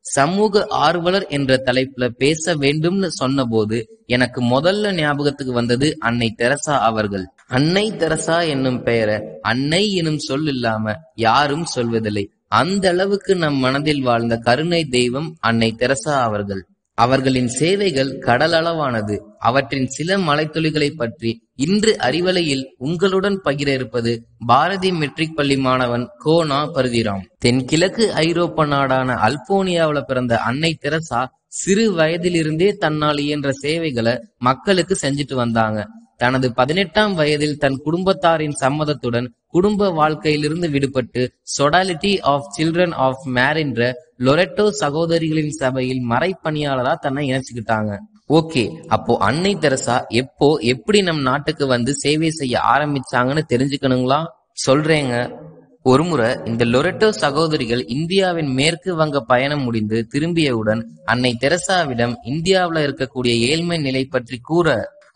சமூக ஆர்வலர் என்ற தலைப்புல பேச வேண்டும்னு சொன்னபோது எனக்கு முதல்ல ஞாபகத்துக்கு வந்தது அன்னை தெரசா அவர்கள். அன்னை தெரசா என்னும் பெயரை அன்னை எனும் சொல் இல்லாம யாரும் சொல்வதில்லை. அந்த அளவுக்கு நம் மனதில் வாழ்ந்த கருணை தெய்வம் அன்னை தெரசா அவர்கள். அவர்களின் சேவைகள் கடலளவானது. அவற்றின் சில மலைத்துளிகளை பற்றி இன்று அறிவலையில் உங்களுடன் பகிர இருப்பது பாரதி மெட்ரிக் பள்ளி மாணவன் கோனா பருதிராம். தென்கிழக்கு ஐரோப்பா நாடான அல்போனியாவில பிறந்த அன்னை தெரசா சிறு வயதிலிருந்தே தன்னால் இயன்ற சேவைகளை மக்களுக்கு செஞ்சுட்டு வந்தாங்க. தனது பதினெட்டாம் வயதில் தன் குடும்பத்தாரின் சம்மதத்துடன் குடும்ப வாழ்க்கையிலிருந்து விடுபட்டு சொடாலிட்டி ஆஃப் சில்ட்ரன் ஆஃப் மேரின்ற லொரெட்டோ சகோதரிகளின் சபையில் மறைப்பணியாளரா தன்னை இணைச்சுக்கிட்டாங்க. ஓகே அப்போ அன்னை தெரசா எப்போ எப்படி நம் நாட்டுக்கு வந்து சேவை செய்ய ஆரம்பிச்சாங்கன்னு தெரிஞ்சுக்கணுங்களா? சொல்றேங்க. ஒருமுறை இந்த லொரெட்டோ சகோதரிகள் இந்தியாவின் மேற்கு வங்க பயணம் முடிந்து திரும்பியவுடன் அன்னை தெரசாவிடம் இந்தியாவில் இருக்கக்கூடிய ஏழ்மை நிலை பற்றி கூற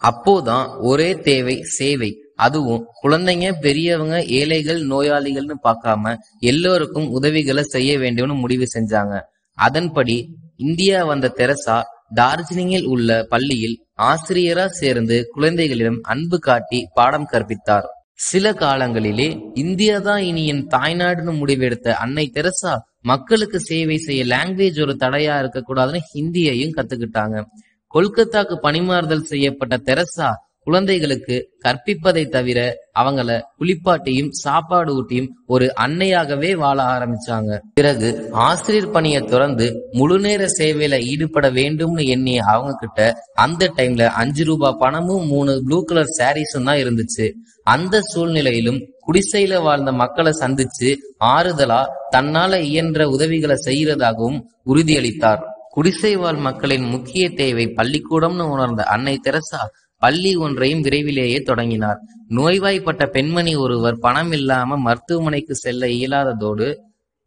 அப்போதான் ஒரே தேவை சேவை. அதுவும் குழந்தைங்க பெரியவங்க ஏழைகள் நோயாளிகள்னு பார்க்காம எல்லோருக்கும் உதவிகளை செய்ய வேண்டும்னு முடிவு செஞ்சாங்க. அதன்படி இந்தியா வந்த தெரசா டார்ஜிலிங்கில் உள்ள பள்ளியில் ஆசிரியரா சேர்ந்து குழந்தைகளிடம் அன்பு காட்டி பாடம் கற்பித்தார். சில காலங்களிலே இந்தியா தான் இனி என் தாய்நாடுன்னு முடிவெடுத்த அன்னை தெரசா மக்களுக்கு சேவை செய்ய லாங்குவேஜ் ஒரு தடையா இருக்க கூடாதுன்னு ஹிந்தியையும் கத்துக்கிட்டாங்க. கொல்கத்தாக்கு பணிமாறுதல் செய்யப்பட்ட தெரசா குழந்தைகளுக்கு கற்பிப்பதை தவிர அவங்கள குளிப்பாட்டியும் சாப்பாடு ஊட்டியும் ஒரு அன்னையாகவே வாழ ஆரம்பிச்சாங்க. பிறகு ஆசிரியர் பணியை துறந்து முழுநேர சேவையில ஈடுபட வேண்டும்னு எண்ணி அவங்க கிட்ட அந்த டைம்ல அஞ்சு ரூபாய் பணமும் மூணு ப்ளூ கலர் சாரீஸும் தான் இருந்துச்சு. அந்த சூழ்நிலையிலும் குடிசையில வாழ்ந்த மக்களை சந்திச்சு ஆறுதலா தன்னால இயன்ற உதவிகளை செய்யறதாகவும் உறுதியளித்தார். குடிசை வாழ் மக்களின் முக்கிய தேவை பள்ளிக்கூடம்னு உணர்ந்த அன்னை தெரசா பள்ளி ஒன்றையும் விரைவிலேயே தொடங்கினார். நோய்வாய்ப்பட்ட பெண்மணி ஒருவர் பணம் இல்லாம மருத்துவமனைக்கு செல்ல இயலாததோடு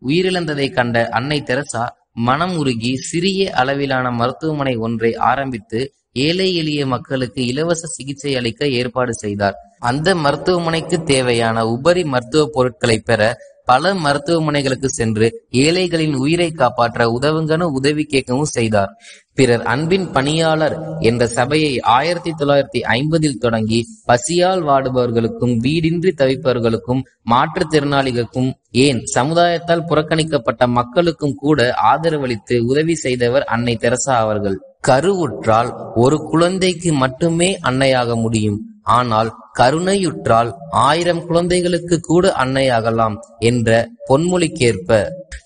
உயிரிழந்ததை கண்ட அன்னை தெரசா மனம் உருகி சிறிய அளவிலான மருத்துவமனை ஒன்றை ஆரம்பித்து ஏழை எளிய மக்களுக்கு இலவச சிகிச்சை அளிக்க ஏற்பாடு செய்தார். அந்த மருத்துவமனைக்கு தேவையான உபரி மருத்துவ பொருட்களை பெற பல மருத்துவமனைகளுக்கு சென்று ஏழைகளின் உயிரை காப்பாற்ற உதவுங்கன்னு உதவி கேட்கவும் செய்தார். பிறர் அன்பின் பணியாளர் என்ற சபையை ஆயிரத்தி தொள்ளாயிரத்தி ஐம்பதில் தொடங்கி பசியால் வாடுபவர்களுக்கும் வீடின்றி தவிப்பவர்களுக்கும் மாற்றுத்திறனாளிகளுக்கும் ஏன் சமுதாயத்தால் புறக்கணிக்கப்பட்ட மக்களுக்கும் கூட ஆதரவளித்து உதவி செய்தவர் அன்னை தெரசா அவர்கள். கருவுற்றால் ஒரு குழந்தைக்கு மட்டுமே அன்னையாக முடியும். ஆனால் கருணையுற்றால் ஆயிரம் குழந்தைகளுக்கு கூட அன்னையாகலாம் என்ற பொன்மொழிக்கேற்ப.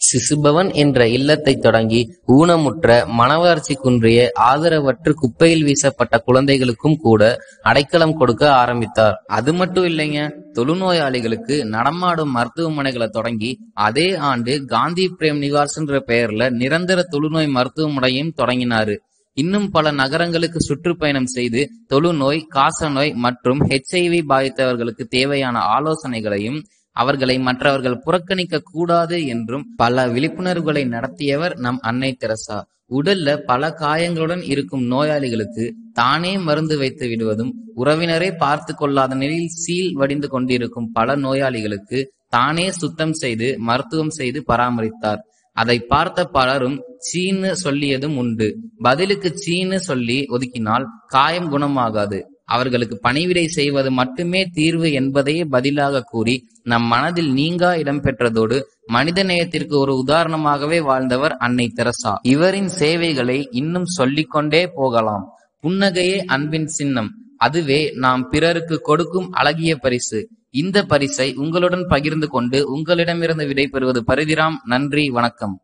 சிசுபவன் என்ற இல்லத்தை தொடங்கி ஊனமுற்ற மனவளர்ச்சி குன்றிய ஆதரவற்று குப்பையில் வீசப்பட்ட குழந்தைகளுக்கும் கூட அடைக்கலம் கொடுக்க ஆரம்பித்தார். அது மட்டும் இல்லைங்க தொழுநோயாளிகளுக்கு நடமாடும் மருத்துவமனைகளை தொடங்கி அதே ஆண்டு காந்தி பிரேம் நிவாஸ் என்ற பெயர்ல நிரந்தர தொழுநோய் மருத்துவமனையும் தொடங்கினாரு. இன்னும் பல நகரங்களுக்கு சுற்றுப்பயணம் செய்து தொழுநோய் காசநோய் மற்றும் ஹெச்ஐவி பாதித்தவர்களுக்கு தேவையான ஆலோசனைகளையும் அவர்களை மற்றவர்கள் புறக்கணிக்க கூடாது என்றும் பல விழிப்புணர்வுகளை நடத்தியவர் நம் அன்னை தெரசா. உடல்ல பல காயங்களுடன் இருக்கும் நோயாளிகளுக்கு தானே மருந்து வைத்து விடுவதும் உறவினரை பார்த்து கொள்ளாத நிலையில் சீல் வடிந்து கொண்டிருக்கும் பல நோயாளிகளுக்கு தானே சுத்தம் செய்து மருத்துவம் செய்து பராமரித்தார். அதை பார்த்த பலரும் சீன்னு சொல்லியதும் உண்டு. பதிலுக்கு சீன்னு சொல்லி ஒதுக்கினால் காயம் குணமாகாது. அவர்களுக்கு பணிவிடை செய்வது மட்டுமே தீர்வு என்பதையே பதிலாக கூறி நம் மனதில் நீங்கா இடம் பெற்றதோடு மனித நேயத்திற்கு ஒரு உதாரணமாகவே வாழ்ந்தவர் அன்னை தெரசா. இவரின் சேவைகளை இன்னும் சொல்லிக்கொண்டே போகலாம். புன்னகையே அன்பின் சின்னம். அதுவே நாம் பிறருக்கு கொடுக்கும் அழகிய பரிசு. இந்த பரிசை உங்களுடன் பகிர்ந்து கொண்டு உங்களிடமிருந்து விடைபெறுவது பரிதிராம். நன்றி வணக்கம்.